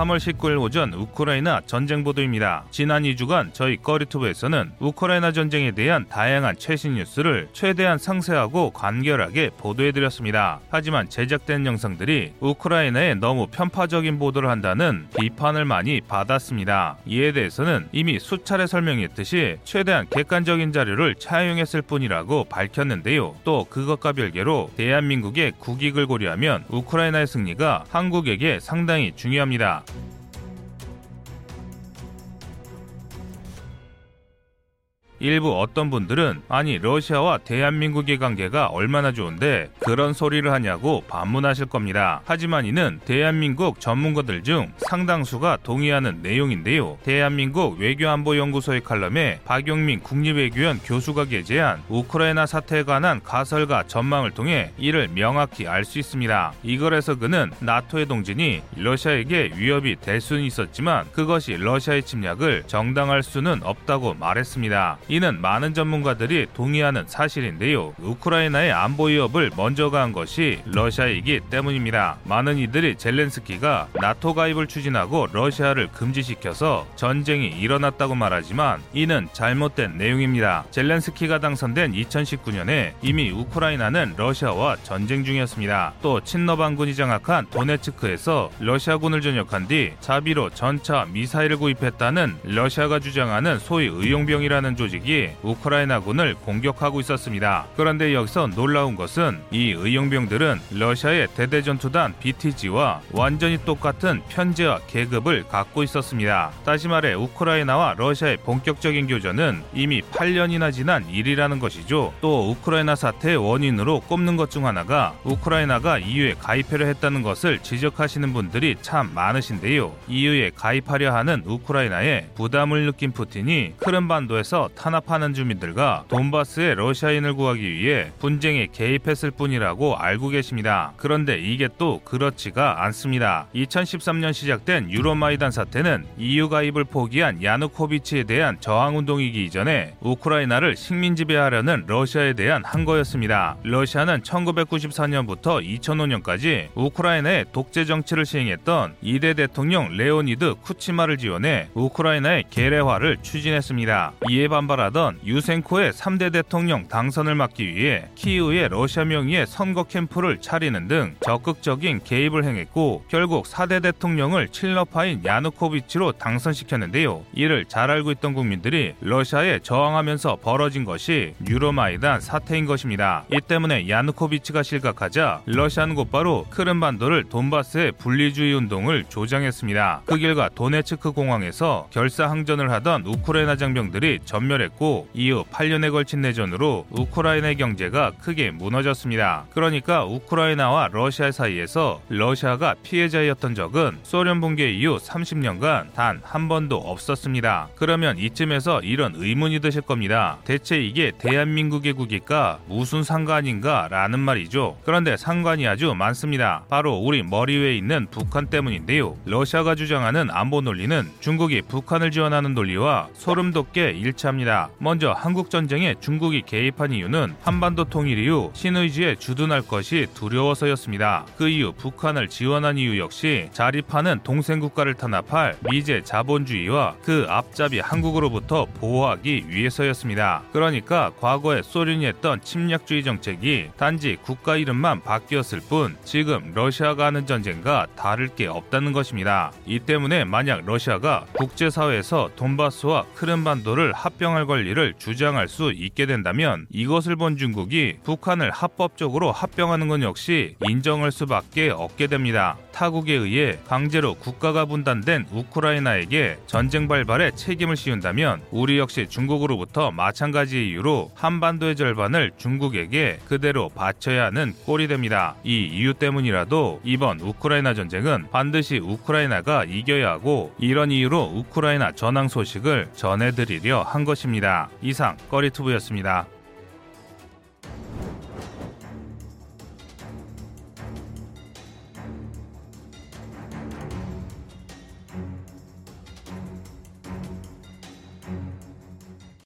3월 19일 오전 우크라이나 전쟁 보도입니다. 지난 2주간 저희 꺼리투브에서는 우크라이나 전쟁에 대한 다양한 최신 뉴스를 최대한 상세하고 간결하게 보도해드렸습니다. 하지만 제작된 영상들이 우크라이나에 너무 편파적인 보도를 한다는 비판을 많이 받았습니다. 이에 대해서는 이미 수차례 설명했듯이 최대한 객관적인 자료를 차용했을 뿐이라고 밝혔는데요. 또 그것과 별개로 대한민국의 국익을 고려하면 우크라이나의 승리가 한국에게 상당히 중요합니다. 일부 어떤 분들은 아니 러시아와 대한민국의 관계가 얼마나 좋은데 그런 소리를 하냐고 반문하실 겁니다. 하지만 이는 대한민국 전문가들 중 상당수가 동의하는 내용인데요. 대한민국 외교안보연구소의 칼럼에 박용민 국립외교원 교수가 게재한 우크라이나 사태에 관한 가설과 전망을 통해 이를 명확히 알 수 있습니다. 이걸에서 그는 나토의 동진이 러시아에게 위협이 될 수는 있었지만 그것이 러시아의 침략을 정당할 수는 없다고 말했습니다. 이는 많은 전문가들이 동의하는 사실인데요. 우크라이나의 안보 위협을 먼저 가한 것이 러시아이기 때문입니다. 많은 이들이 젤렌스키가 나토 가입을 추진하고 러시아를 금지시켜서 전쟁이 일어났다고 말하지만 이는 잘못된 내용입니다. 젤렌스키가 당선된 2019년에 이미 우크라이나는 러시아와 전쟁 중이었습니다. 또 친러반군이 장악한 도네츠크에서 러시아군을 전역한 뒤 자비로 전차 미사일을 구입했다는 러시아가 주장하는 소위 의용병이라는 조직 조직이 우크라이나군을 공격하고 있었습니다. 그런데 여기서 놀라운 것은 이 의용병들은 러시아의 대대전투단 BTG와 완전히 똑같은 편제와 계급을 갖고 있었습니다. 다시 말해 우크라이나와 러시아의 본격적인 교전은 이미 8년이나 지난 일이라는 것이죠. 또 우크라이나 사태의 원인으로 꼽는 것 중 하나가 우크라이나가 EU에 가입하려 했다는 것을 지적하시는 분들이 참 많으신데요. EU에 가입하려 하는 우크라이나에 부담을 느낀 푸틴이 크름반도에서 탄 탄압하는 주민들과 돈바스의 러시아인을 구하기 위해 분쟁에 개입했을 뿐이라고 알고 계십니다. 그런데 이게 또 그렇지가 않습니다. 2013년 시작된 유로마이단 사태는 EU 가입을 포기한 야누코비치에 대한 저항 운동이기 이전에 우크라이나를 식민 지배하려는 러시아에 대한 항거였습니다. 러시아는 1994년부터 2005년까지 우크라이나의 독재 정치를 시행했던 2대 대통령 레오니드 쿠치마를 지원해 우크라이나의 괴뢰화를 추진했습니다. 이에 반발 하던 유셴코의 3대 대통령 당선을 막기 위해 키이우의 러시아 명의의 선거 캠프를 차리는 등 적극적인 개입을 행했고 결국 4대 대통령을 칠러파인 야누코비치로 당선시켰는데요. 이를 잘 알고 있던 국민들이 러시아에 저항하면서 벌어진 것이 유로마이단 사태인 것입니다. 이 때문에 야누코비치가 실각하자 러시아는 곧바로 크름반도를 돈바스의 분리주의 운동을 조장했습니다. 그 결과 도네츠크 공항에서 결사항전을 하던 우크라이나 장병들이 전멸했고 했고 이후 8년에 걸친 내전으로 우크라이나의 경제가 크게 무너졌습니다. 그러니까 우크라이나와 러시아 사이에서 러시아가 피해자였던 적은 소련 붕괴 이후 30년간 단 한 번도 없었습니다. 그러면 이쯤에서 이런 의문이 드실 겁니다. 대체 이게 대한민국의 국익과 무슨 상관인가 라는 말이죠. 그런데 상관이 아주 많습니다. 바로 우리 머리 위에 있는 북한 때문인데요. 러시아가 주장하는 안보 논리는 중국이 북한을 지원하는 논리와 소름 돋게 일치합니다. 먼저 한국 전쟁에 중국이 개입한 이유는 한반도 통일 이후 신의지에 주둔할 것이 두려워서였습니다. 그 이후 북한을 지원한 이유 역시 자립하는 동생 국가를 탄압할 미제 자본주의와 그 앞잡이 한국으로부터 보호하기 위해서였습니다. 그러니까 과거에 소련이 했던 침략주의 정책이 단지 국가 이름만 바뀌었을 뿐 지금 러시아가 하는 전쟁과 다를 게 없다는 것입니다. 이 때문에 만약 러시아가 국제사회에서 돈바스와 크름반도를 합병할 권리를 주장할 수 있게 된다면 이것을 본 중국이 북한을 합법적으로 합병하는 건 역시 인정할 수밖에 없게 됩니다. 타국에 의해 강제로 국가가 분단된 우크라이나에게 전쟁 발발에 책임을 씌운다면 우리 역시 중국으로부터 마찬가지 이유로 한반도의 절반을 중국에게 그대로 바쳐야 하는 꼴이 됩니다. 이 이유 때문이라도 이번 우크라이나 전쟁은 반드시 우크라이나가 이겨야 하고 이런 이유로 우크라이나 전황 소식을 전해드리려 한 것입 니다. 이상 꺼리투브였습니다.